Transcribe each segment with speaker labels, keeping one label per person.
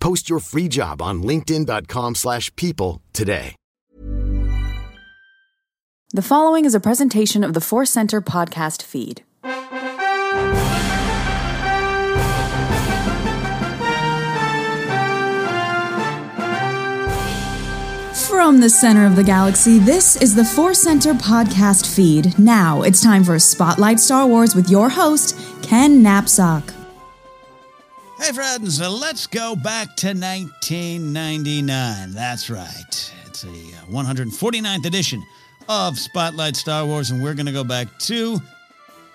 Speaker 1: Post your free job on linkedin.com/people slash people today.
Speaker 2: The following is a presentation of the Force Center podcast feed. From the center of the galaxy, this is the Force Center podcast feed. Now it's time for a Spotlight Star Wars with your host, Ken Napzok.
Speaker 3: Hey, friends, uh, let's go back to 1999. That's right. It's the uh, 149th edition of Spotlight Star Wars, and we're going to go back to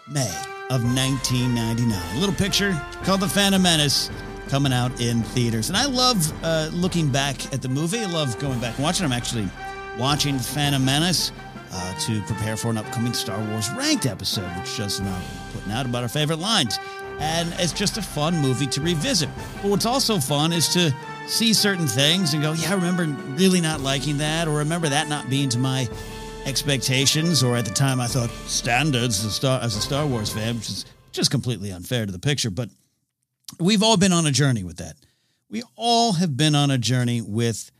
Speaker 3: May of 1999. A little picture called The Phantom Menace coming out in theaters. And I love uh, looking back at the movie. I love going back and watching. I'm actually watching Phantom Menace uh, to prepare for an upcoming Star Wars Ranked episode, which just now putting out about our favorite lines. And it's just a fun movie to revisit. But what's also fun is to see certain things and go, yeah, I remember really not liking that, or remember that not being to my expectations, or at the time I thought standards as a Star, Wars fan, which is just completely unfair to the picture. But we've all been on a journey with that. We all have been on a journey with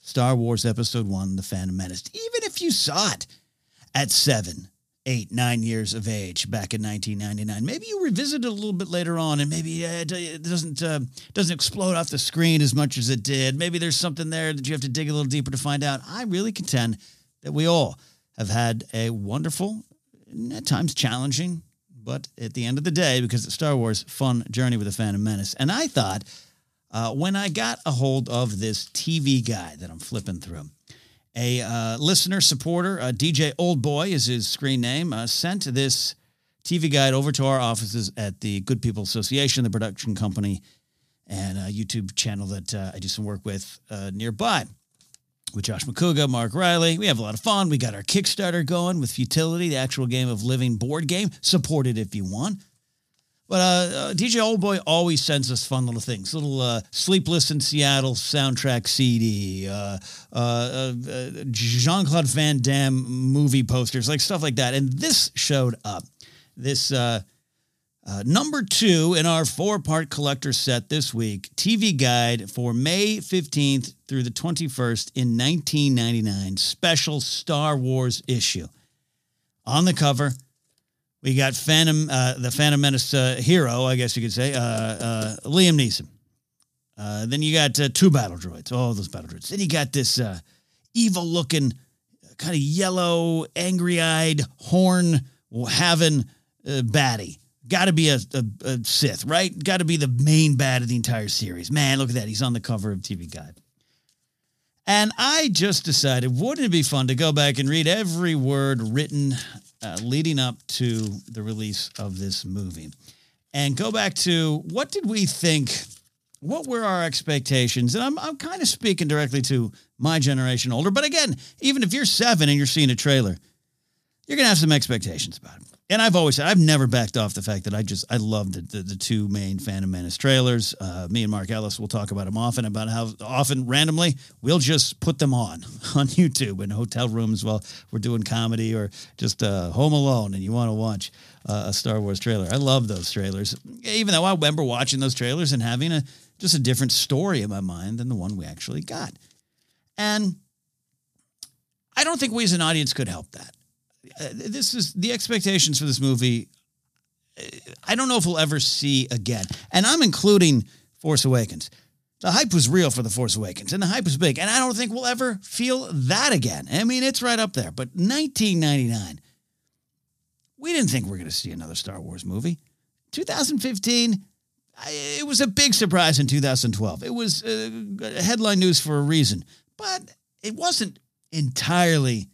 Speaker 3: Star Wars Episode One: The Phantom Menace. Even if you saw it at seven, eight, nine years of age back in 1999, maybe you revisit it a little bit later on, and maybe uh, it it doesn't uh, doesn't explode off the screen as much as it did. Maybe there's something there that you have to dig a little deeper to find out. I really contend that we all have had a wonderful, at times challenging, but at the end of the day, because it's Star Wars, fun journey with the Phantom Menace. And I thought uh, when I got a hold of this TV guide that I'm flipping through, a uh, listener supporter, uh, DJ Old Boy is his screen name, uh, sent this TV guide over to our offices at the Good People Association, the production company and a YouTube channel that uh, I do some work with uh, nearby with Josh McCouga, Mark Riley. We have a lot of fun. We got our Kickstarter going with Futility, the actual game of living board game. Support it if you want. But uh, uh, DJ Oldboy always sends us fun little things. Little uh, Sleepless in Seattle soundtrack CD, uh, uh, uh, Jean Claude Van Damme movie posters, like stuff like that. And this showed up. This number two in our four part collector set this week TV guide for May 15th through the 21st in 1999, special Star Wars issue. On the cover, we got Phantom, uh, the Phantom Menace uh, hero, I guess you could say, uh, uh, Liam Neeson. Uh, then you got uh, two battle droids, all those battle droids. Then you got this evil looking, kind of yellow, angry eyed, horn having baddie. Got to be a, a, a Sith, right? Got to be the main bad of the entire series. Man, look at that. He's on the cover of TV Guide. And I just decided, wouldn't it be fun to go back and read every word written uh, leading up to the release of this movie and go back to what did we think? What were our expectations? And I'm, I'm kind of speaking directly to my generation older. But again, even if you're seven and you're seeing a trailer, you're going to have some expectations about it. And I've always said I've never backed off the fact that I just I love the the, the two main Phantom Menace trailers. Uh, me and Mark Ellis will talk about them often about how often randomly we'll just put them on on YouTube in hotel rooms while we're doing comedy or just uh, home alone and you want to watch uh, a Star Wars trailer. I love those trailers, even though I remember watching those trailers and having a just a different story in my mind than the one we actually got. And I don't think we as an audience could help that uh, this is the expectations for this movie. uh, I don't know if we'll ever see again, and I'm including Force Awakens. The hype was real for the Force Awakens, and the hype was big, and I don't think we'll ever feel that again. I mean, it's right up there. But 1999, we didn't think we are going to see another Star Wars movie. 2015, it was a big surprise in 2012. It was uh, headline news for a reason, but it wasn't entirely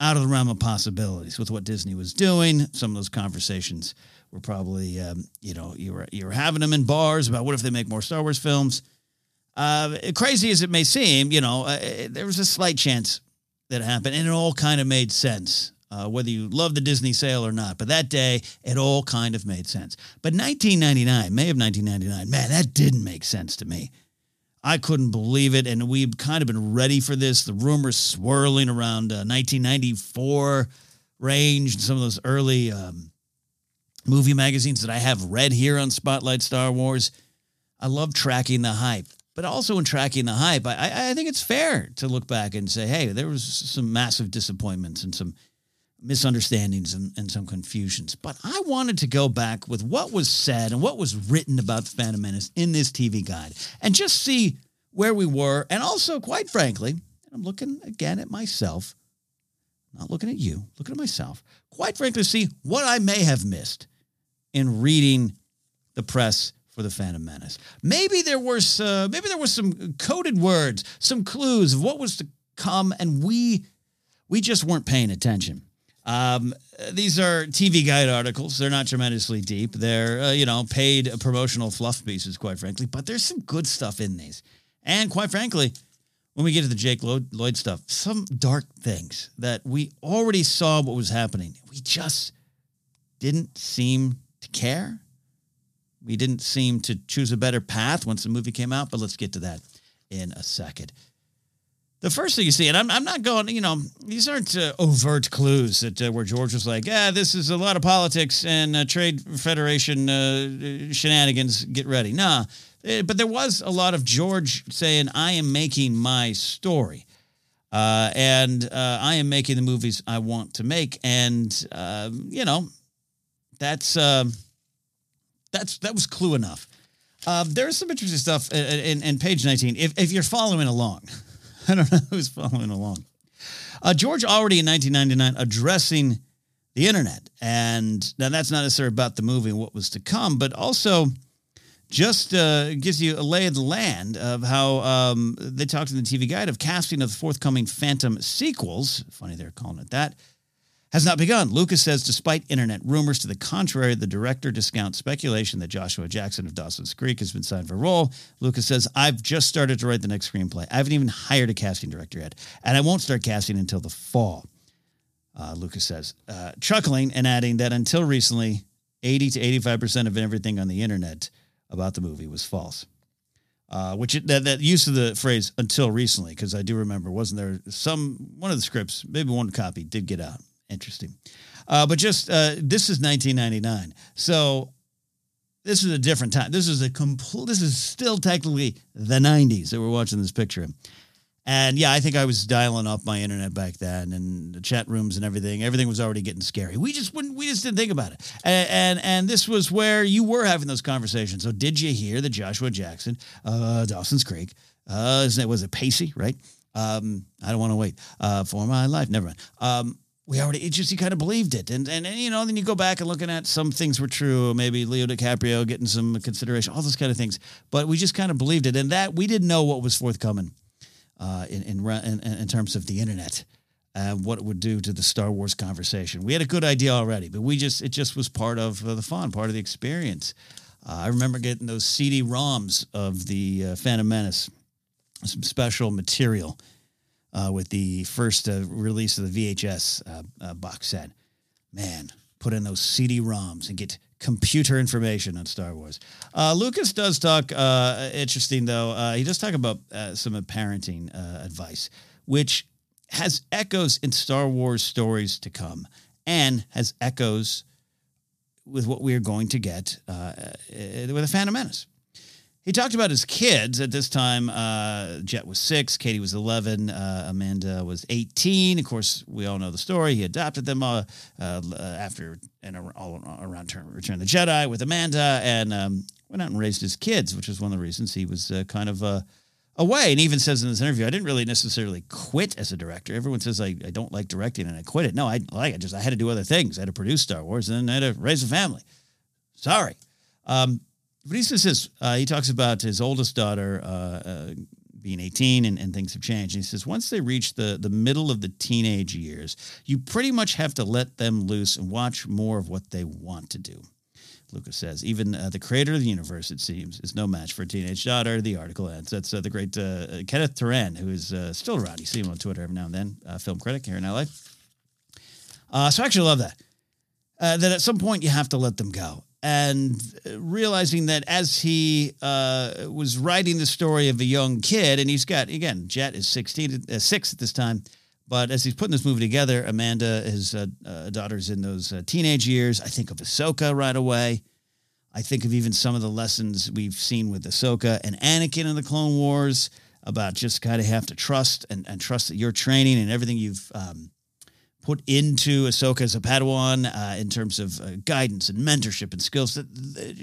Speaker 3: out of the realm of possibilities with what Disney was doing. Some of those conversations were probably, um, you know, you were you were having them in bars about what if they make more Star Wars films. Uh, crazy as it may seem, you know, uh, there was a slight chance that happened, and it all kind of made sense. Uh, whether you love the Disney sale or not, but that day it all kind of made sense. But 1999, May of 1999, man, that didn't make sense to me. I couldn't believe it. And we've kind of been ready for this. The rumors swirling around uh, 1994 range and some of those early um, movie magazines that I have read here on Spotlight Star Wars. I love tracking the hype. But also in tracking the hype, I, I, I think it's fair to look back and say, hey, there was some massive disappointments and some misunderstandings and, and some confusions. But I wanted to go back with what was said and what was written about the Phantom Menace in this TV guide and just see where we were. And also, quite frankly, I'm looking again at myself, not looking at you, looking at myself, quite frankly, see what I may have missed in reading the press for the Phantom Menace. Maybe there was uh, maybe there was some coded words, some clues of what was to come, and we we just weren't paying attention. Um, these are TV guide articles. They're not tremendously deep. They're, uh, you know, paid promotional fluff pieces, quite frankly, but there's some good stuff in these. And quite frankly, when we get to the Jake Lloyd, Lloyd stuff, some dark things that we already saw what was happening. We just didn't seem to care. We didn't seem to choose a better path once the movie came out, but let's get to that in a second. The first thing you see, and I'm, I'm not going, you know, these aren't uh, overt clues that uh, where George was like, yeah, this is a lot of politics and uh, trade federation uh, shenanigans. Get ready. Nah, Uh, but there was a lot of George saying, I am making my story. Uh, and uh, I am making the movies I want to make. And, uh, you know, that's, um that's, that was clue enough. Uh, there's some interesting stuff in, in, in page 19. If, if you're following along, I don't know who's following along. Uh, George already in 1999 addressing the internet. And now that's not necessarily about the movie and what was to come, but also just uh, gives you a lay of the land of how um, they talked in the TV guide of casting of the forthcoming Phantom sequels. Funny they're calling it that. Has not begun. Lucas says, despite internet rumors to the contrary, the director discounts speculation that Joshua Jackson of Dawson's Creek has been signed for a role. Lucas says, I've just started to write the next screenplay. I haven't even hired a casting director yet, and I won't start casting until the fall. Uh, Lucas says, uh, chuckling and adding that until recently, 80 to 85% of everything on the internet about the movie was false. Uh, which it, that, that use of the phrase until recently, because I do remember, wasn't there some one of the scripts, maybe one copy did get out. Interesting. Uh, but just uh, this is 1999. So this is a different time. This is a complete, this is still technically the 90s that we're watching this picture in. And yeah, I think I was dialing up my internet back then, and the chat rooms and everything. Everything was already getting scary. We just wouldn't. We just didn't think about it. And and, and this was where you were having those conversations. So did you hear that Joshua Jackson, uh, Dawson's Creek, uh, was it Pacey, right? Um, I don't want to wait uh, for my life. Never mind. Um, we already it just you kind of believed it. And, and and you know then you go back and looking at some things were true maybe leo dicaprio getting some consideration all those kind of things. But we just kind of believed it. And that we didn't know what was forthcoming uh, in, in, in in terms of the internet and what it would do to the star wars conversation. We had a good idea already but we just it just was part of uh, the fun part of the experience. Uh, i remember getting those cd roms of the uh, phantom menace some special material uh, with the first uh, release of the VHS uh, uh, box set. Man, put in those CD-ROMs and get computer information on Star Wars. Uh, Lucas does talk, uh, interesting though, he does talk about some parenting advice, which has echoes in Star Wars stories to come and has echoes with what we are going to get with a Phantom Menace. He talked about his kids at this time. Uh, Jet was six, Katie was 11, uh, Amanda was 18. Of course, we all know the story. He adopted them uh, uh after and all around Return of the Jedi with Amanda and um, went out and raised his kids, which is one of the reasons he was uh, kind of uh, away. And even says in this interview, I didn't really necessarily quit as a director. Everyone says I, I don't like directing and I quit it. No, I like it. Just I had to do other things. I had to produce Star Wars and then I had to raise a family. Sorry. Um, but he says. Uh, he talks about his oldest daughter uh, uh, being 18 and, and things have changed. And he says once they reach the, the middle of the teenage years, you pretty much have to let them loose and watch more of what they want to do. Lucas says, even uh, the creator of the universe, it seems, is no match for a teenage daughter. The article ends. That's uh, the great uh, Kenneth Turan, who is uh, still around. You see him on Twitter every now and then, uh, film critic here in LA. Uh, so I actually love that. that at some point you have to let them go and realizing that as he uh, was writing the story of a young kid, and he's got again, Jet is sixteen, uh, six at this time, but as he's putting this movie together, Amanda, his uh, uh daughter's in those uh, teenage years. I think of Ahsoka right away. I think of even some of the lessons we've seen with Ahsoka and Anakin in the Clone Wars about just kind of have to trust and, and trust that your training and everything you've um, put into Ahsoka as a Padawan uh, in terms of uh, guidance and mentorship and skills that,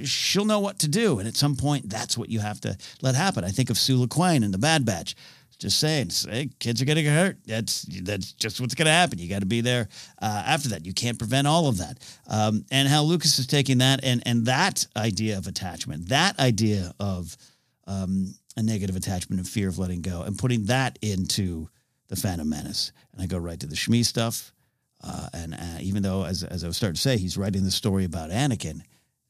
Speaker 3: she'll know what to do. And at some point, that's what you have to let happen. I think of Sulu Quain in the Bad Batch. Just saying, hey, kids are going to get hurt. That's that's just what's going to happen. You got to be there uh, after that. You can't prevent all of that. Um, and how Lucas is taking that and and that idea of attachment, that idea of um, a negative attachment and fear of letting go, and putting that into the Phantom Menace. And I go right to the Shmi stuff. Uh, and uh, even though, as, as I was starting to say, he's writing the story about Anakin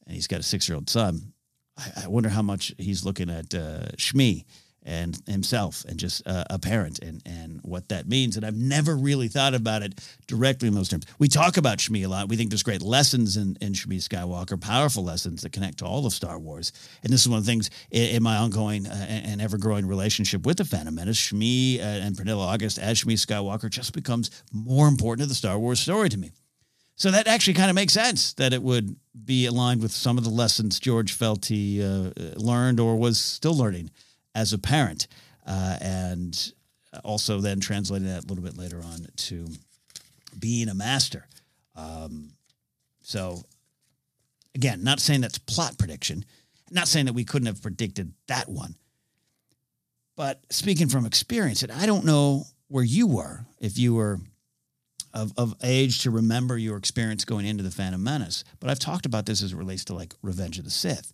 Speaker 3: and he's got a six year old son, I, I, wonder how much he's looking at uh, Shmi and himself and just uh, a parent and, and what that means. And I've never really thought about it directly in those terms. We talk about Shmi a lot. We think there's great lessons in, in Shmi Skywalker, powerful lessons that connect to all of Star Wars. And this is one of the things in, in my ongoing uh, and ever growing relationship with the Phantom Menace. Shmi uh, and Pernilla August as Shmi Skywalker just becomes more important to the Star Wars story to me. So that actually kind of makes sense that it would be aligned with some of the lessons George felt he uh, learned or was still learning as a parent, uh, and also then translating that a little bit later on to being a master. Um, so, again, not saying that's plot prediction, not saying that we couldn't have predicted that one, but speaking from experience, and I don't know where you were if you were of, of age to remember your experience going into the Phantom Menace, but I've talked about this as it relates to like Revenge of the Sith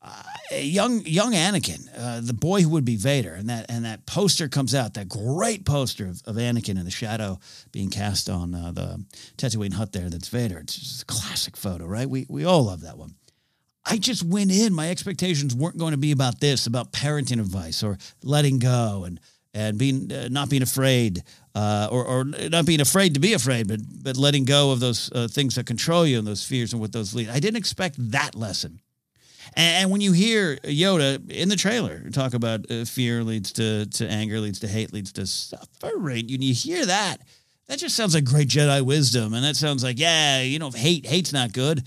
Speaker 3: uh, young young Anakin, uh, the boy who would be Vader, and that and that poster comes out, that great poster of, of Anakin in the shadow being cast on uh, the Tatooine hut there. That's Vader. It's just a classic photo, right? We we all love that one. I just went in. My expectations weren't going to be about this, about parenting advice or letting go and and being uh, not being afraid, uh, or or not being afraid to be afraid, but but letting go of those things that control you and those fears and what those lead. I didn't expect that lesson. And, when you hear Yoda in the trailer talk about uh, fear leads to to anger, leads to hate, leads to suffering, and you hear that, that just sounds like great Jedi wisdom, and that sounds like yeah, you know, hate hate's not good.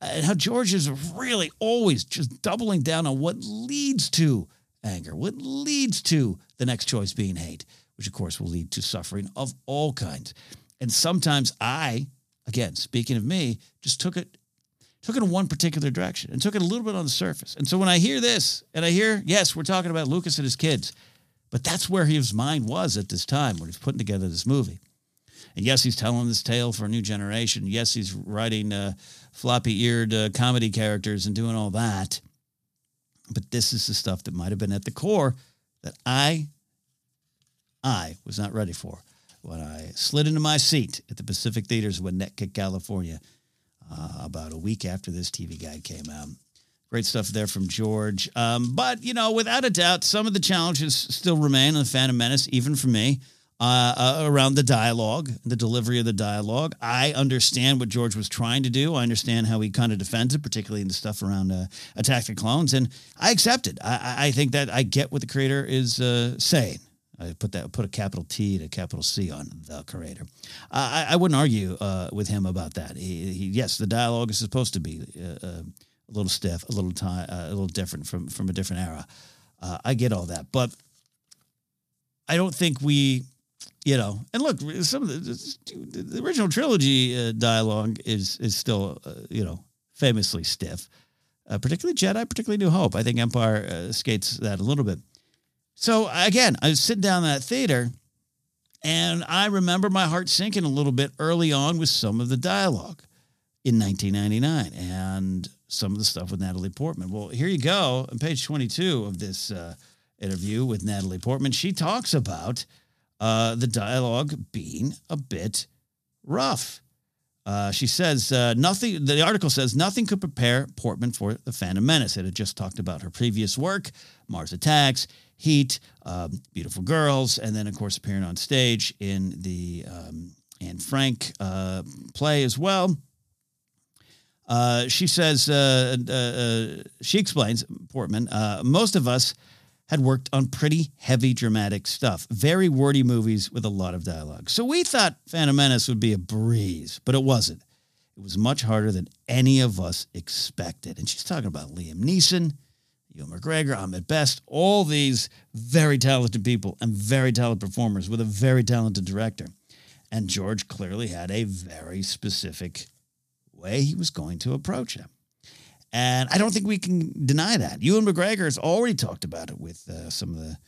Speaker 3: And how George is really always just doubling down on what leads to anger, what leads to the next choice being hate, which of course will lead to suffering of all kinds. And sometimes I, again, speaking of me, just took it took it in one particular direction and took it a little bit on the surface. And so when I hear this and I hear, yes, we're talking about Lucas and his kids, but that's where his mind was at this time when he's putting together this movie. And yes, he's telling this tale for a new generation. Yes, he's writing uh, floppy eared uh, comedy characters and doing all that. But this is the stuff that might have been at the core that I, I was not ready for when I slid into my seat at the Pacific Theaters in Winnetka, California, about a week after this TV guide came out. Great stuff there from George. Um, but, you know, without a doubt, some of the challenges still remain in The Phantom Menace, even for me. Uh, uh, around the dialogue, the delivery of the dialogue. I understand what George was trying to do. I understand how he kind of defends it, particularly in the stuff around uh, Attack the Clones, and I accept it. I, I think that I get what the creator is uh, saying. I put that put a capital T to a capital C on the creator. I, I wouldn't argue uh, with him about that. He, he, yes, the dialogue is supposed to be uh, a little stiff, a little time, a little different from from a different era. I get all that, but I don't think we you know, and look, some of the, the original trilogy uh, dialogue is is still, uh, you know, famously stiff, uh, particularly Jedi, particularly New Hope. I think Empire uh, skates that a little bit. So again, I was sitting down in that theater, and I remember my heart sinking a little bit early on with some of the dialogue in 1999 and some of the stuff with Natalie Portman. Well, here you go on page 22 of this uh, interview with Natalie Portman. She talks about uh, the dialogue being a bit rough. Uh, she says uh, nothing. The article says nothing could prepare Portman for the Phantom Menace. It had just talked about her previous work, Mars Attacks, Heat, um, Beautiful Girls, and then of course appearing on stage in the um, Anne Frank uh, play as well. Uh, she says uh, she explains Portman. most of us had worked on pretty heavy dramatic stuff, very wordy movies with a lot of dialogue. So we thought Phantom Menace would be a breeze, but it wasn't. It was much harder than any of us expected. And she's talking about Liam Neeson, Ewan McGregor, Ahmed Best, all these very talented people and very talented performers with a very talented director. And George clearly had a very specific way he was going to approach it. And I don't think we can deny that. Ewan McGregor has already talked about it with uh, some of the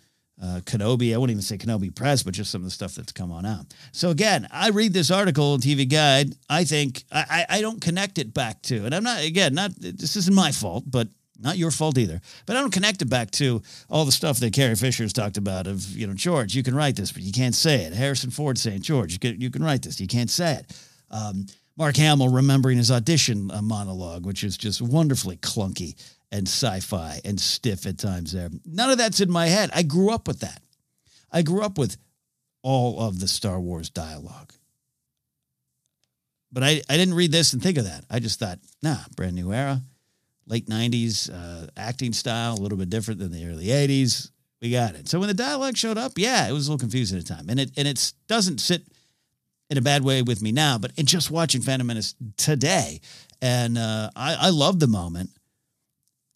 Speaker 3: uh, Kenobi. I wouldn't even say Kenobi press, but just some of the stuff that's come on out. So again, I read this article in TV Guide. I think I, I don't connect it back to, and I'm not again not this isn't my fault, but not your fault either. But I don't connect it back to all the stuff that Carrie Fisher has talked about. Of you know, George, you can write this, but you can't say it. Harrison Ford saying, George, you can, you can write this, you can't say it. Um, Mark Hamill remembering his audition uh, monologue, which is just wonderfully clunky and sci-fi and stiff at times there. None of that's in my head. I grew up with that. I grew up with all of the Star Wars dialogue. But I, I didn't read this and think of that. I just thought, nah, brand new era, late 90s uh, acting style, a little bit different than the early 80s. We got it. So when the dialogue showed up, yeah, it was a little confusing at the time. And it and it doesn't sit – in a bad way with me now, but in just watching Phantom Menace today, and uh, I, I love the moment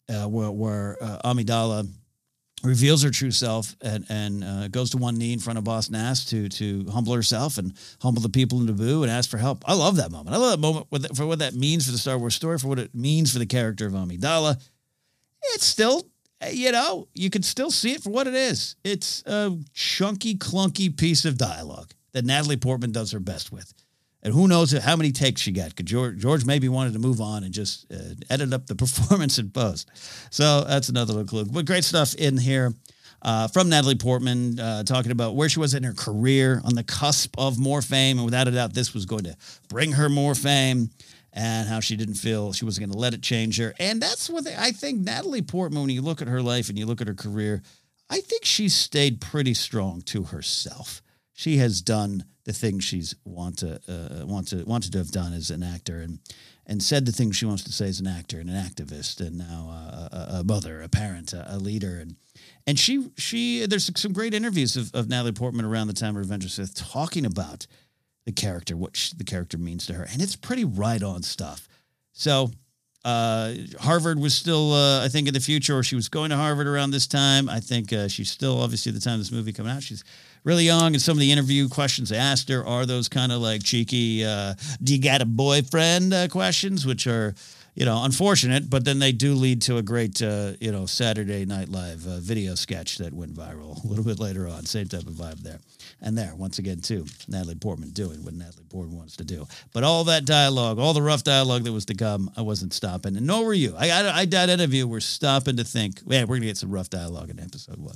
Speaker 3: uh, where, where uh, Amidala reveals her true self and, and uh, goes to one knee in front of Boss Nass to to humble herself and humble the people in Naboo and ask for help. I love that moment. I love that moment for what that means for the Star Wars story, for what it means for the character of Amidala. It's still, you know, you can still see it for what it is. It's a chunky, clunky piece of dialogue that Natalie Portman does her best with. And who knows how many takes she got? Because George, George maybe wanted to move on and just uh, edit up the performance in post. So that's another little clue. But great stuff in here uh, from Natalie Portman, uh, talking about where she was in her career on the cusp of more fame. And without a doubt, this was going to bring her more fame and how she didn't feel she wasn't going to let it change her. And that's what they, I think Natalie Portman, when you look at her life and you look at her career, I think she's stayed pretty strong to herself. She has done the things she's want to uh, want to wanted to have done as an actor, and and said the things she wants to say as an actor and an activist, and now a, a, mother, a parent, a, a, leader, and and she she there's some great interviews of, of Natalie Portman around the time of Revenge of Sith talking about the character, what she, the character means to her, and it's pretty right on stuff. So uh, Harvard was still, uh, I think, in the future, or she was going to Harvard around this time. I think uh, she's still, obviously, the time this movie coming out, she's really young. And some of the interview questions they asked her are those kind of like cheeky, uh, do you got a boyfriend uh, questions, which are, you know, unfortunate, but then they do lead to a great, uh, you know, Saturday Night Live video sketch that went viral a little bit later on. Same type of vibe there. And there, once again, too, Natalie Portman doing what Natalie Portman wants to do. But all that dialogue, all the rough dialogue that was to come, I wasn't stopping. And nor were you. I, I, I doubt any of you were stopping to think, man, we're to get some rough dialogue in episode one.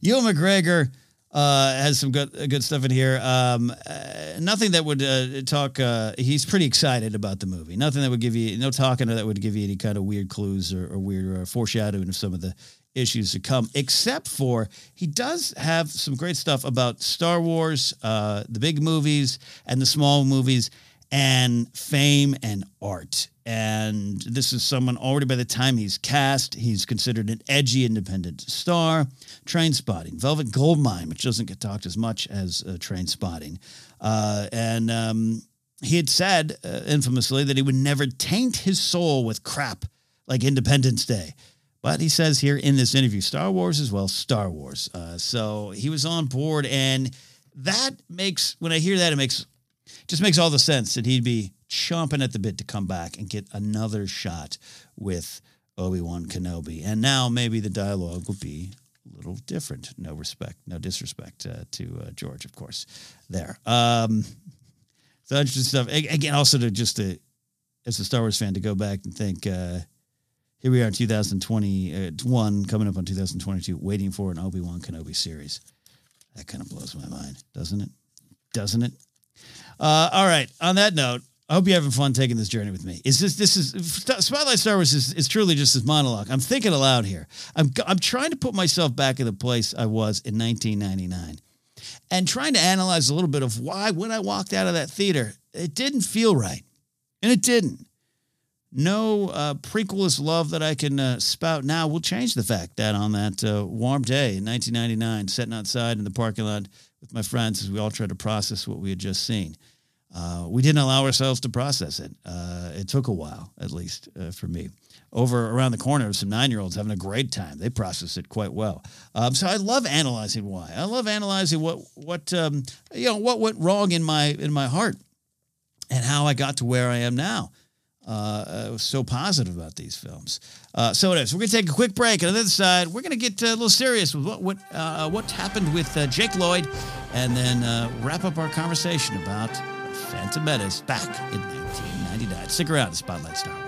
Speaker 3: Ewan McGregor uh, has some good good stuff in here. Um, uh, nothing that would uh, talk. Uh, he's pretty excited about the movie. Nothing that would give you no talking or that would give you any kind of weird clues or, or weird uh, foreshadowing of some of the issues to come, except for he does have some great stuff about Star Wars, uh, the big movies, and the small movies, and fame and art. And this is someone already by the time he's cast, he's considered an edgy independent star. Trainspotting, Velvet Goldmine, which doesn't get talked as much as uh, Trainspotting. Uh, and um, he had said uh, infamously that he would never taint his soul with crap like Independence Day. But he says here in this interview, Star Wars as well, Star Wars. Uh, so he was on board, and that makes when I hear that, it makes just makes all the sense that he'd be chomping at the bit to come back and get another shot with Obi Wan Kenobi. And now maybe the dialogue will be a little different. No respect, no disrespect uh, to uh, George, of course. There. Um, so interesting stuff. Again, also to just to, as a Star Wars fan, to go back and think. Uh, here we are in 2021, coming up on 2022, waiting for an Obi Wan Kenobi series. That kind of blows my mind, doesn't it? Doesn't it? Uh, all right. On that note, I hope you're having fun taking this journey with me. Is this this is Spotlight Star Wars is, is truly just this monologue. I'm thinking aloud here. I'm I'm trying to put myself back in the place I was in 1999, and trying to analyze a little bit of why when I walked out of that theater, it didn't feel right, and it didn't no uh, prequelist love that I can uh, spout now will change the fact that on that uh, warm day in 1999, sitting outside in the parking lot with my friends as we all tried to process what we had just seen, uh, we didn't allow ourselves to process it. Uh, it took a while, at least uh, for me. Over around the corner, some nine-year-olds having a great time. They process it quite well. Um, so I love analyzing why. I love analyzing what what um, you know what went wrong in my in my heart, and how I got to where I am now uh, uh, so positive about these films. Uh, so it is. We're going to take a quick break. And on the other side, we're going to get uh, a little serious with what what uh, what happened with Jake Lloyd, and then wrap up our conversation about Phantom Menace back in 1999. Stick around Spotlight Star Wars.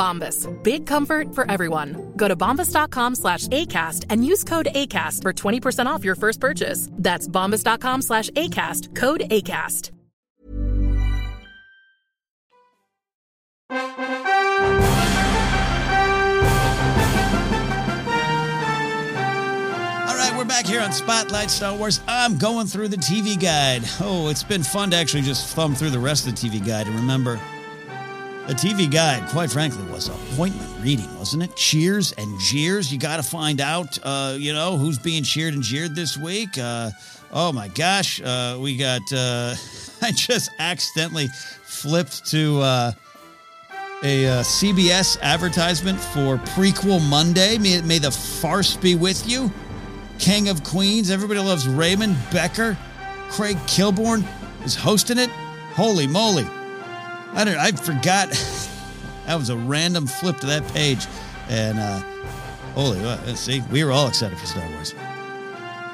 Speaker 4: Bombas. Big comfort for everyone. Go to bombas.com slash ACAST and use code ACAST for 20% off your first purchase. That's bombas.com slash ACAST. Code ACAST.
Speaker 3: All right, we're back here on Spotlight Star Wars. I'm going through the TV guide. Oh, it's been fun to actually just thumb through the rest of the TV guide and remember the TV guide, quite frankly, was appointment reading, wasn't it? Cheers and jeers. You got to find out, uh, you know, who's being cheered and jeered this week. Uh, oh my gosh, uh, we got. Uh, I just accidentally flipped to uh, a uh, CBS advertisement for Prequel Monday. May, may the farce be with you. King of Queens. Everybody loves Raymond Becker. Craig Kilborn is hosting it. Holy moly. I don't. I forgot. that was a random flip to that page, and uh, holy, uh, see, we were all excited for Star Wars.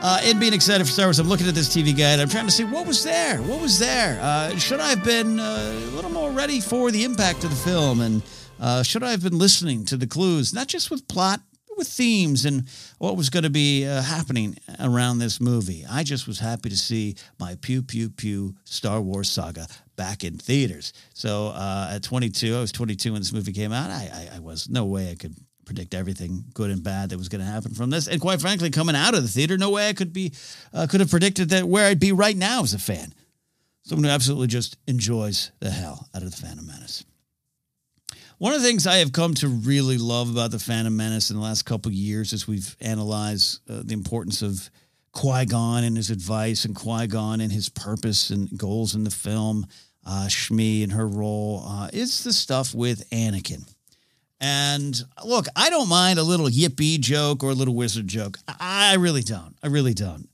Speaker 3: Uh, in being excited for Star Wars, I'm looking at this TV guide. I'm trying to see what was there. What was there? Uh, should I have been uh, a little more ready for the impact of the film, and uh, should I have been listening to the clues, not just with plot, with themes and what was going to be uh, happening around this movie? I just was happy to see my pew pew pew Star Wars saga back in theaters. So uh, at 22, I was 22 when this movie came out. I, I, I was no way I could predict everything good and bad that was going to happen from this. And quite frankly, coming out of the theater, no way I could be uh, could have predicted that where I'd be right now as a fan. Someone who absolutely just enjoys the hell out of the Phantom Menace. One of the things I have come to really love about the Phantom Menace in the last couple years, as we've analyzed uh, the importance of Qui Gon and his advice, and Qui Gon and his purpose and goals in the film, uh, Shmi and her role, uh, is the stuff with Anakin. And look, I don't mind a little yippee joke or a little wizard joke. I, I really don't. I really don't.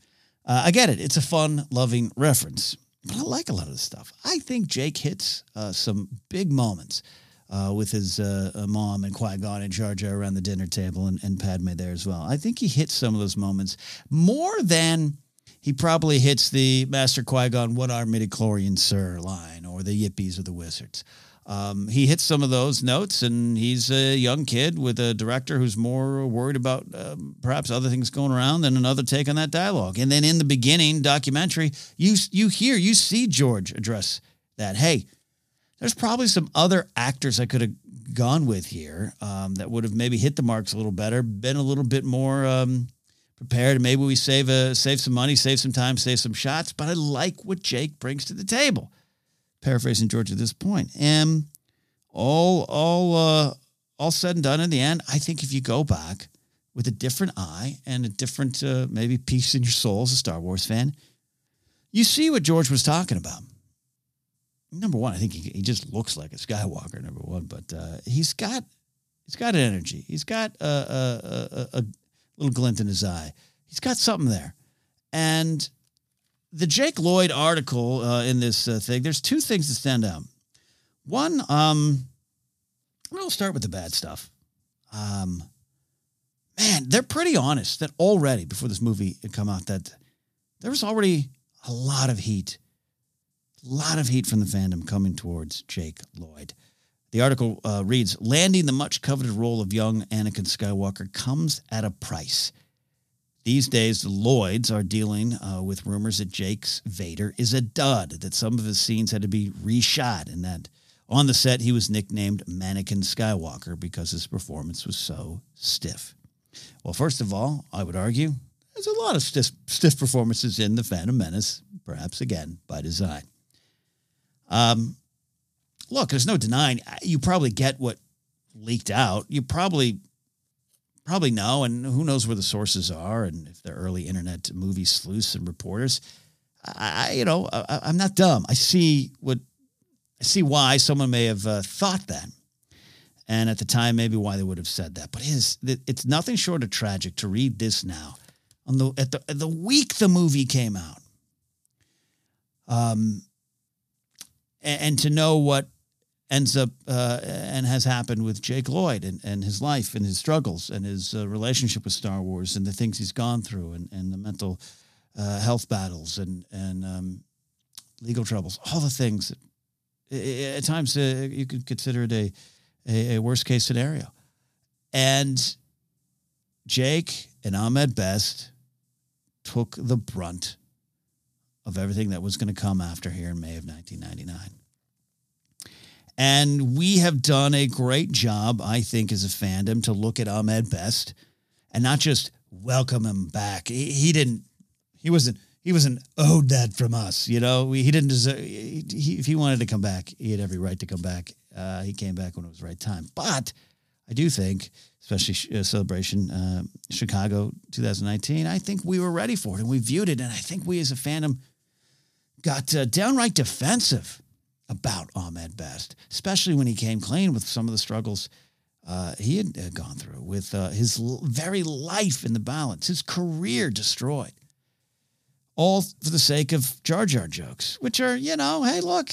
Speaker 3: Uh, I get it. It's a fun, loving reference. But I like a lot of this stuff. I think Jake hits uh, some big moments uh, with his uh, uh, mom and Qui Gon and Jar Jar around the dinner table and, and Padme there as well. I think he hits some of those moments more than he probably hits the Master Qui Gon, "What are midichlorians, sir?" line or the Yippies or the Wizards. Um, he hits some of those notes, and he's a young kid with a director who's more worried about um, perhaps other things going around than another take on that dialogue. And then in the beginning documentary, you you hear you see George address that. Hey, there's probably some other actors I could have gone with here um, that would have maybe hit the marks a little better, been a little bit more um, prepared. And maybe we save a save some money, save some time, save some shots. But I like what Jake brings to the table. Paraphrasing George at this point, and all all uh, all said and done in the end, I think if you go back with a different eye and a different uh, maybe peace in your soul as a Star Wars fan, you see what George was talking about. Number one, I think he, he just looks like a Skywalker. Number one, but uh, he's got he's got energy. He's got a, a, a, a little glint in his eye. He's got something there, and the Jake Lloyd article uh, in this uh, thing. There's two things that stand out. One, um, we'll start with the bad stuff. Um, man, they're pretty honest that already before this movie had come out that there was already a lot of heat, lot of heat from the fandom coming towards Jake Lloyd. The article uh, reads Landing the much coveted role of young Anakin Skywalker comes at a price. These days, the Lloyds are dealing uh, with rumors that Jake's Vader is a dud, that some of his scenes had to be reshot, and that on the set he was nicknamed Mannequin Skywalker because his performance was so stiff. Well, first of all, I would argue there's a lot of stiff, stiff performances in The Phantom Menace, perhaps again by design. Um, look, there's no denying you probably get what leaked out. You probably probably know, and who knows where the sources are, and if they're early internet movie sleuths and reporters. I, you know, I, I'm not dumb. I see what I see why someone may have uh, thought that, and at the time, maybe why they would have said that. But it is, it's nothing short of tragic to read this now on the at the at the week the movie came out. Um, and, and to know what ends up uh, and has happened with Jake Lloyd and, and his life and his struggles and his uh, relationship with Star Wars and the things he's gone through and, and the mental uh, health battles and and um, legal troubles, all the things that at times uh, you could consider it a, a, a worst case scenario. And Jake and Ahmed Best took the brunt of everything that was going to come after here in May of 1999. And we have done a great job, I think, as a fandom to look at Ahmed Best and not just welcome him back. He, he didn't, he wasn't, he wasn't owed that from us. You know, we, he didn't deserve, he, he, if he wanted to come back, he had every right to come back. Uh, he came back when it was the right time. But I do think, especially uh, celebration uh, Chicago 2019, I think we were ready for it and we viewed it. And I think we as a fandom got uh, downright defensive about Ahmed Best, especially when he came clean with some of the struggles uh, he had uh, gone through with uh, his l- very life in the balance, his career destroyed, all for the sake of Jar Jar jokes, which are, you know, hey, look,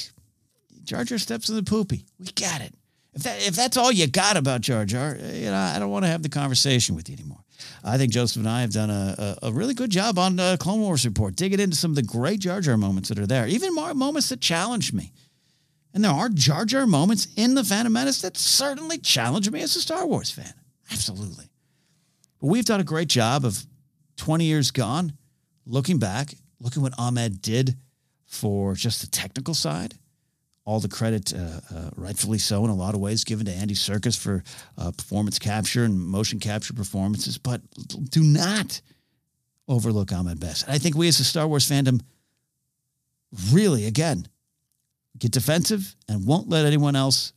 Speaker 3: Jar Jar steps in the poopy. We got it. If that if that's all you got about Jar Jar, you know, I don't want to have the conversation with you anymore. I think Joseph and I have done a, a, a really good job on uh, Clone Wars Report, digging into some of the great Jar Jar moments that are there, even more moments that challenged me. And there are Jar Jar moments in The Phantom Menace that certainly challenge me as a Star Wars fan. Absolutely. But we've done a great job of 20 years gone, looking back, looking what Ahmed did for just the technical side. All the credit, uh, uh, rightfully so, in a lot of ways, given to Andy Serkis for uh, performance capture and motion capture performances. But do not overlook Ahmed Best. And I think we as a Star Wars fandom really, again, get defensive and won't let anyone else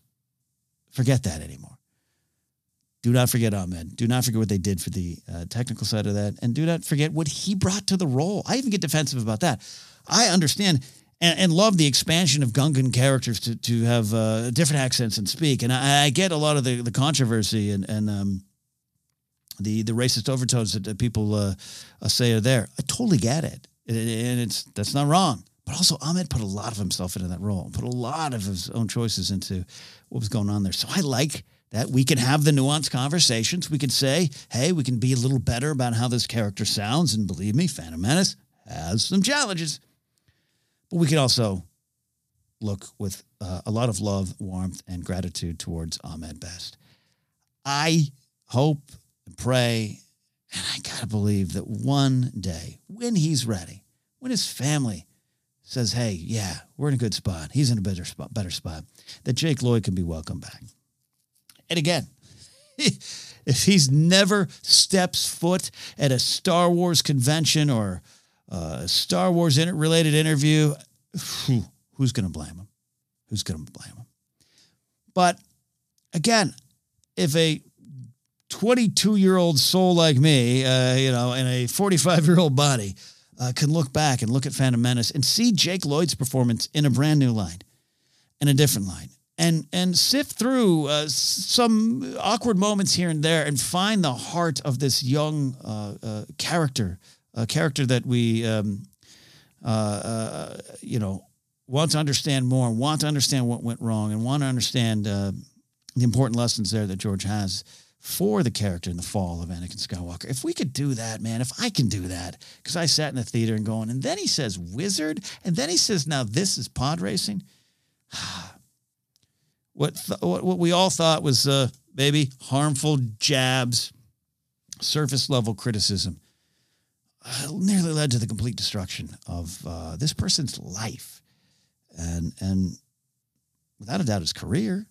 Speaker 3: forget that anymore. Do not forget Ahmed. Do not forget what they did for the uh, technical side of that. And do not forget what he brought to the role. I even get defensive about that. I understand and, and love the expansion of Gungan characters to, to have uh, different accents and speak. And I, I, get a lot of the, the controversy and, and um, the, the racist overtones that, that people uh, uh say are there. I totally get it. And it's that's not wrong. But also, Ahmed put a lot of himself into that role, put a lot of his own choices into what was going on there. So I like that we can have the nuanced conversations. We can say, hey, we can be a little better about how this character sounds. And believe me, Phantom Menace has some challenges. But we can also look with uh, a lot of love, warmth, and gratitude towards Ahmed Best. I hope and pray, and I got to believe that one day, when he's ready, when his family says, hey, yeah, we're in a good spot. He's in a better spot, better spot. That Jake Lloyd can be welcome back. And again, if he's never steps foot at a Star Wars convention or a Star Wars related interview, who's going to blame him? Who's going to blame him? But again, if a 22 year old soul like me, uh, you know, in a 45 year old body, uh, can look back and look at Phantom Menace and see Jake Lloyd's performance in a brand new line in a different line and and sift through uh, some awkward moments here and there and find the heart of this young uh, uh, character, a character that we, um, uh, uh, you know, want to understand more, want to understand what went wrong, and want to understand uh, the important lessons there that George has for the character in the fall of Anakin Skywalker. If we could do that, man, if I can do that, because I sat in the theater and going, and then he says wizard, and then he says, now this is pod racing. what, th- what what we all thought was uh, maybe harmful jabs, surface level criticism, uh, nearly led to the complete destruction of uh, this person's life, and and without a doubt his career.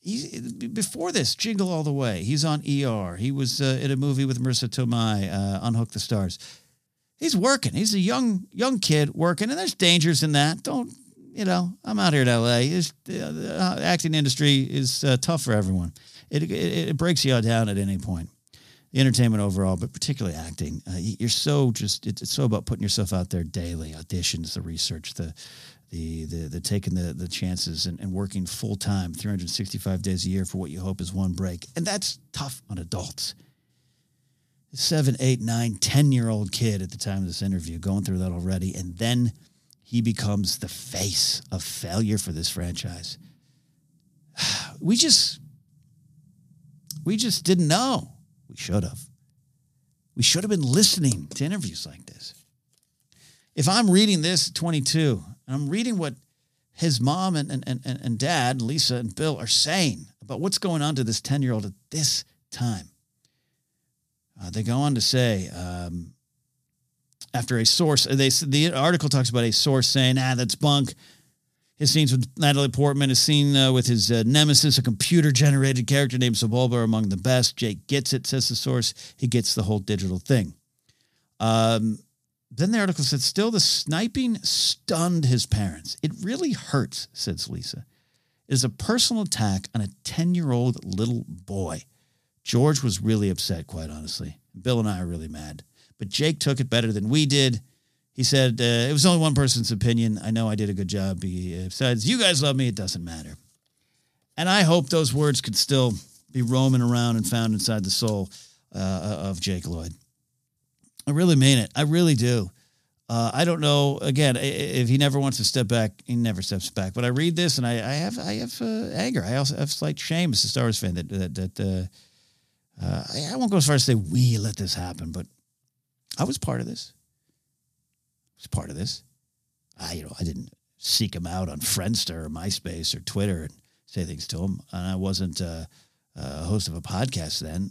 Speaker 3: He, before this, Jingle All the Way. He's on ER. He was uh, in a movie with Marisa Tomei, uh, Unhook the Stars. He's working. He's a young young kid working, and there's dangers in that. Don't you know? I'm out here in LA. It's, uh, the acting industry is tough for everyone. It, it it breaks you down at any point. Entertainment overall, but particularly acting, uh, you're so just it's, it's so about putting yourself out there daily. Auditions, the research, the the the, the taking the the chances and, and working full time, 365 days a year for what you hope is one break, and that's tough on adults seven, eight, nine, ten year old kid at the time of this interview going through that already. And then he becomes the face of failure for this franchise. We just, we just didn't know. Should have. We should have been listening to interviews like this. If I'm reading this at 22 and I'm reading what his mom and, and, and, and dad, Lisa and Bill, are saying about what's going on to this 10 year old at this time, uh, they go on to say, um, after a source, they the article talks about a source saying, "Ah, that's bunk." His scenes with Natalie Portman his seen uh, with his uh, nemesis, a computer-generated character named Sebulba, are among the best. Jake gets it, says the source. He gets the whole digital thing. Um, then the article said, still the sniping stunned his parents. It really hurts, says Lisa. It is a personal attack on a 10-year-old little boy. George was really upset, quite honestly. Bill and I are really mad. But Jake took it better than we did. He said, uh, it was only one person's opinion. I know I did a good job. He, uh, besides, you guys love me. It doesn't matter. And I hope those words could still be roaming around and found inside the soul uh, of Jake Lloyd. I really mean it. I really do. Uh, I don't know. Again, if he never wants to step back, he never steps back. But I read this and I, I have, I have uh, anger. I also have slight shame as a Star Wars fan that that, that uh, uh, I, I won't go as far as to say we let this happen, but I was part of this. Part of this. I, you know, I didn't seek him out on Friendster or MySpace or Twitter and say things to him, and I wasn't uh, a host of a podcast then.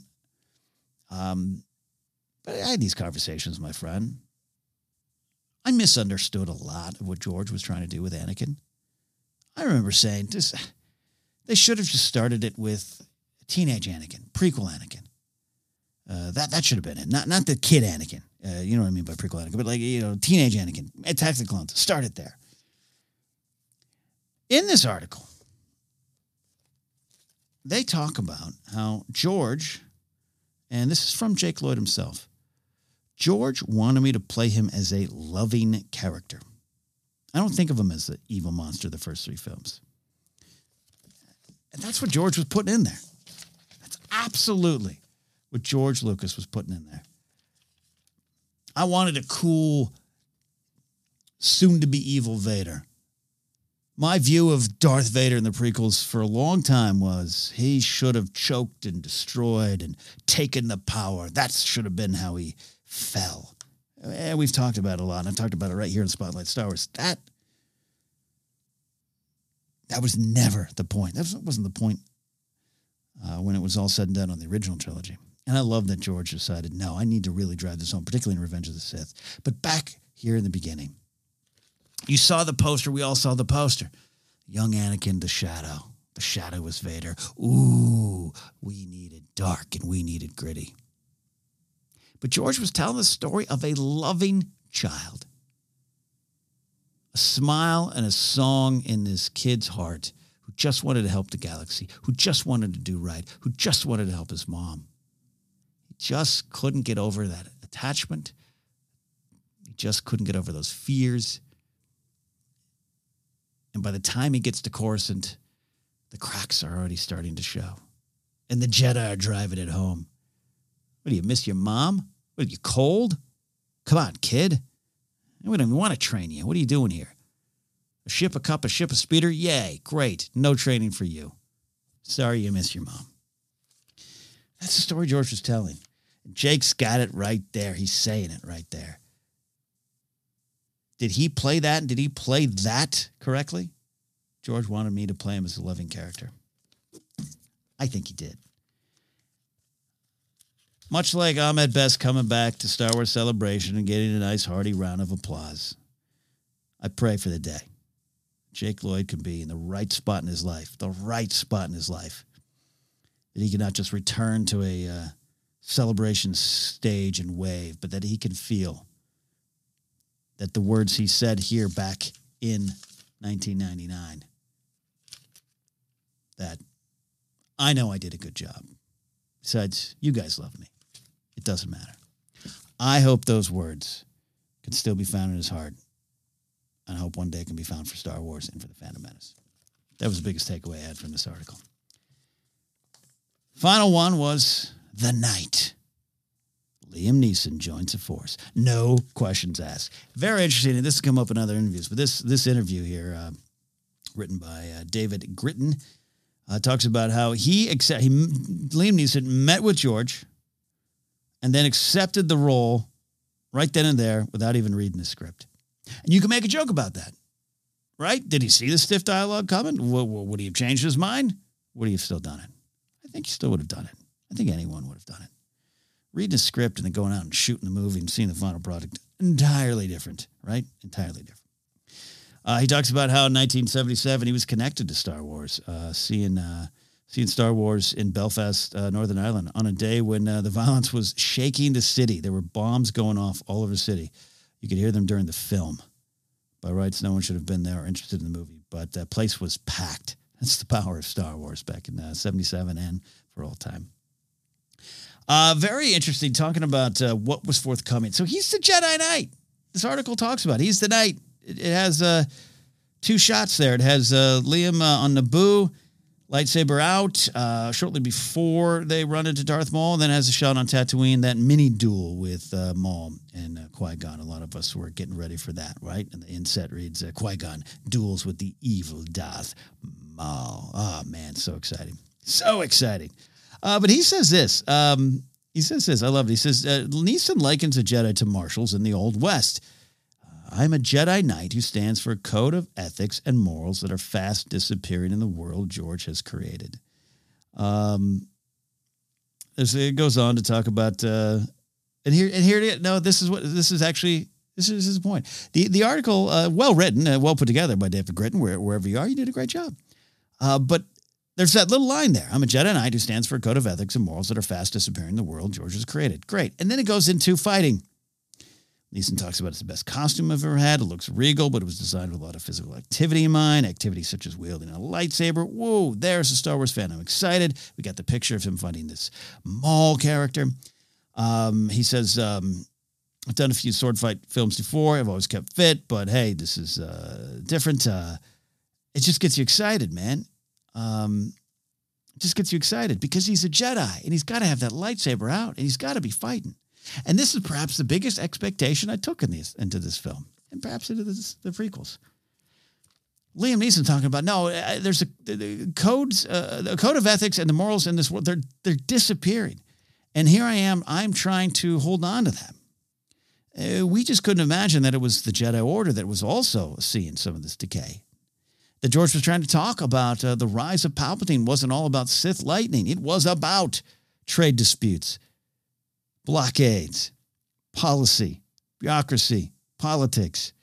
Speaker 3: Um, but I had these conversations, my friend. I misunderstood a lot of what George was trying to do with Anakin. I remember saying, "This, they should have just started it with teenage Anakin, prequel Anakin. Uh, that that should have been it. Not not the kid Anakin. Uh, you know what I mean by prequel Anakin, but like you know, teenage Anakin, Attack of the Clones. Start it there. In this article, they talk about how George, and this is from Jake Lloyd himself. George wanted me to play him as a loving character. I don't think of him as the evil monster the first three films. And that's what George was putting in there. That's absolutely what George Lucas was putting in there. I wanted a cool, soon to be evil Vader. My view of Darth Vader in the prequels for a long time was he should have choked and destroyed and taken the power. That should have been how he fell. And we've talked about it a lot. And I've talked about it right here in Spotlight Star Wars. That that was never the point. That was- wasn't the point uh, when it was all said and done on the original trilogy. And I love that George decided, no, I need to really drive this home, particularly in Revenge of the Sith. But back here in the beginning, you saw the poster. We all saw the poster. Young Anakin, the shadow. The shadow was Vader. Ooh, we needed dark and we needed gritty. But George was telling the story of a loving child. A smile and a song in this kid's heart who just wanted to help the galaxy, who just wanted to do right, who just wanted to help his mom. Just couldn't get over that attachment. He just couldn't get over those fears. And by the time he gets to Coruscant, the cracks are already starting to show. And the Jedi are driving it home. What do you miss your mom? What are you cold? Come on, kid. We don't even want to train you. What are you doing here? A ship, a cup, a ship, a speeder? Yay, great. No training for you. Sorry you miss your mom. That's the story George was telling. Jake's got it right there. He's saying it right there. Did he play that? And did he play that correctly? George wanted me to play him as a loving character. I think he did. Much like Ahmed Best coming back to Star Wars Celebration and getting a nice hearty round of applause, I pray for the day Jake Lloyd can be in the right spot in his life, the right spot in his life, that he can not just return to a uh, celebration stage and wave, but that he can feel that the words he said here back in 1999 that I know I did a good job. Besides, you guys love me. It doesn't matter. I hope those words can still be found in his heart. And I hope one day can be found for Star Wars and for the Phantom Menace. That was the biggest takeaway I had from this article. Final one was The Knight. Liam Neeson joins the force. No questions asked. Very interesting. And this has come up in other interviews, but this this interview here, uh, written by uh, David Gritten, uh, talks about how he accept he Liam Neeson met with George, and then accepted the role right then and there without even reading the script. And you can make a joke about that, right? Did he see the stiff dialogue coming? W- w- would he have changed his mind? Would he have still done it? I think he still would have done it. I think anyone would have done it. Reading a script and then going out and shooting the movie and seeing the final product, entirely different, right? Entirely different. Uh, he talks about how in 1977 he was connected to Star Wars, uh, seeing uh, seeing Star Wars in Belfast, uh, Northern Ireland, on a day when uh, the violence was shaking the city. There were bombs going off all over the city. You could hear them during the film. By rights, no one should have been there or interested in the movie, but that place was packed. That's the power of Star Wars back in uh, 77 and for all time. Uh, very interesting talking about uh, what was forthcoming. So he's the Jedi Knight. This article talks about. He's the Knight. It, it has uh, two shots there. It has uh, Liam uh, on Naboo, lightsaber out uh, shortly before they run into Darth Maul. Then has a shot on Tatooine, that mini duel with Maul and uh, Qui Gon. A lot of us were getting ready for that, right? And the inset reads uh, Qui Gon duels with the evil Darth Maul. Oh man, so exciting, so exciting. Uh, but he says this. Um, he says this. I love it. He says uh, Neeson likens a Jedi to marshals in the Old West. I'm a Jedi Knight who stands for a code of ethics and morals that are fast disappearing in the world George has created. Um, it goes on to talk about, uh, and here, and here, no, this is what this is actually. This is his point. the The article, uh, well written, uh, well put together by David Gritten. Where, wherever you are, you did a great job. Uh, but there's that little line there. I'm a Jedi Knight who stands for a code of ethics and morals that are fast disappearing in the world George has created. Great. And then it goes into fighting. Neeson talks about it's the best costume I've ever had. It looks regal, but it was designed with a lot of physical activity in mind. Activities such as wielding a lightsaber. Whoa, there's a Star Wars fan. I'm excited. We got the picture of him fighting this Maul character. Um, he says, um, I've done a few sword fight films before. I've always kept fit, but hey, this is uh, different. Uh, it just gets you excited, man. Um, just gets you excited because he's a Jedi and he's got to have that lightsaber out and he's got to be fighting. And this is perhaps the biggest expectation I took in these into this film, and perhaps into this, the prequels. Liam Neeson talking about no, uh, there's a the codes, uh, a code of ethics and the morals in this world. They're they're disappearing, and here I am. I'm trying to hold on to them. Uh, we just couldn't imagine that it was the Jedi Order that was also seeing some of this decay. That George was trying to talk about uh, the rise of Palpatine wasn't all about Sith lightning. It was about trade disputes, blockades, policy, bureaucracy, politics.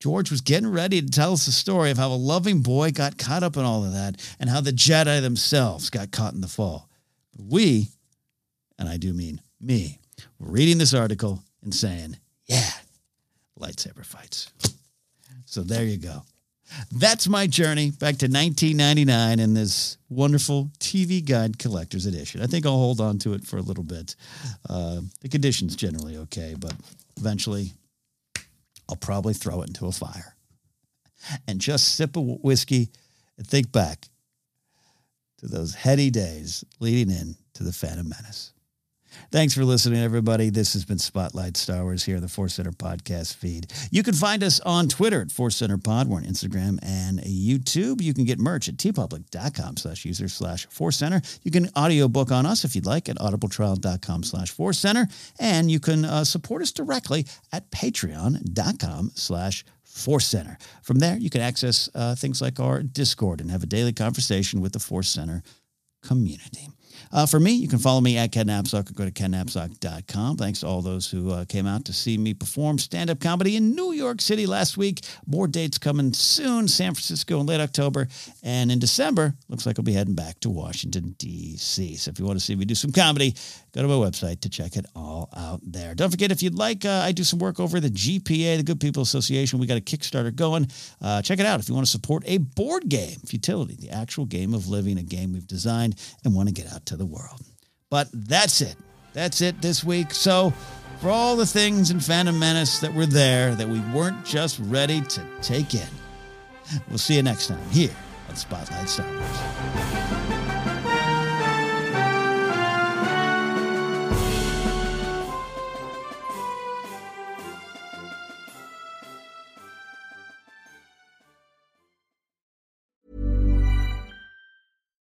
Speaker 3: George was getting ready to tell us the story of how a loving boy got caught up in all of that and how the Jedi themselves got caught in the fall. But we, and I do mean me, were reading this article and saying, yeah, lightsaber fights. So there you go. That's my journey back to 1999 in this wonderful TV Guide Collector's Edition. I think I'll hold on to it for a little bit. Uh, the condition's generally okay, but eventually I'll probably throw it into a fire. and just sip a whiskey and think back to those heady days leading in to the Phantom Menace. Thanks for listening, everybody. This has been Spotlight Star Wars here the Force Center podcast feed. You can find us on Twitter at Force Center Pod. We're on Instagram and YouTube. You can get merch at teepublic.com slash user slash Force Center. You can audiobook on us if you'd like at audibletrial.com slash Force Center. And you can uh, support us directly at patreon.com slash Force Center. From there, you can access uh, things like our Discord and have a daily conversation with the Force Center community. Uh, for me, you can follow me at Ken Napzok or go to kennapzok.com. Thanks to all those who uh, came out to see me perform stand up comedy in New York City last week. More dates coming soon San Francisco in late October. And in December, looks like I'll be heading back to Washington, D.C. So if you want to see me do some comedy, go to my website to check it all out there. Don't forget, if you'd like, uh, I do some work over the GPA, the Good People Association. We got a Kickstarter going. Uh, check it out if you want to support a board game, Futility, the actual game of living, a game we've designed and want to get out to the world. But that's it. That's it this week. So, for all the things in Phantom Menace that were there that we weren't just ready to take in, we'll see you next time here on Spotlight Star Wars.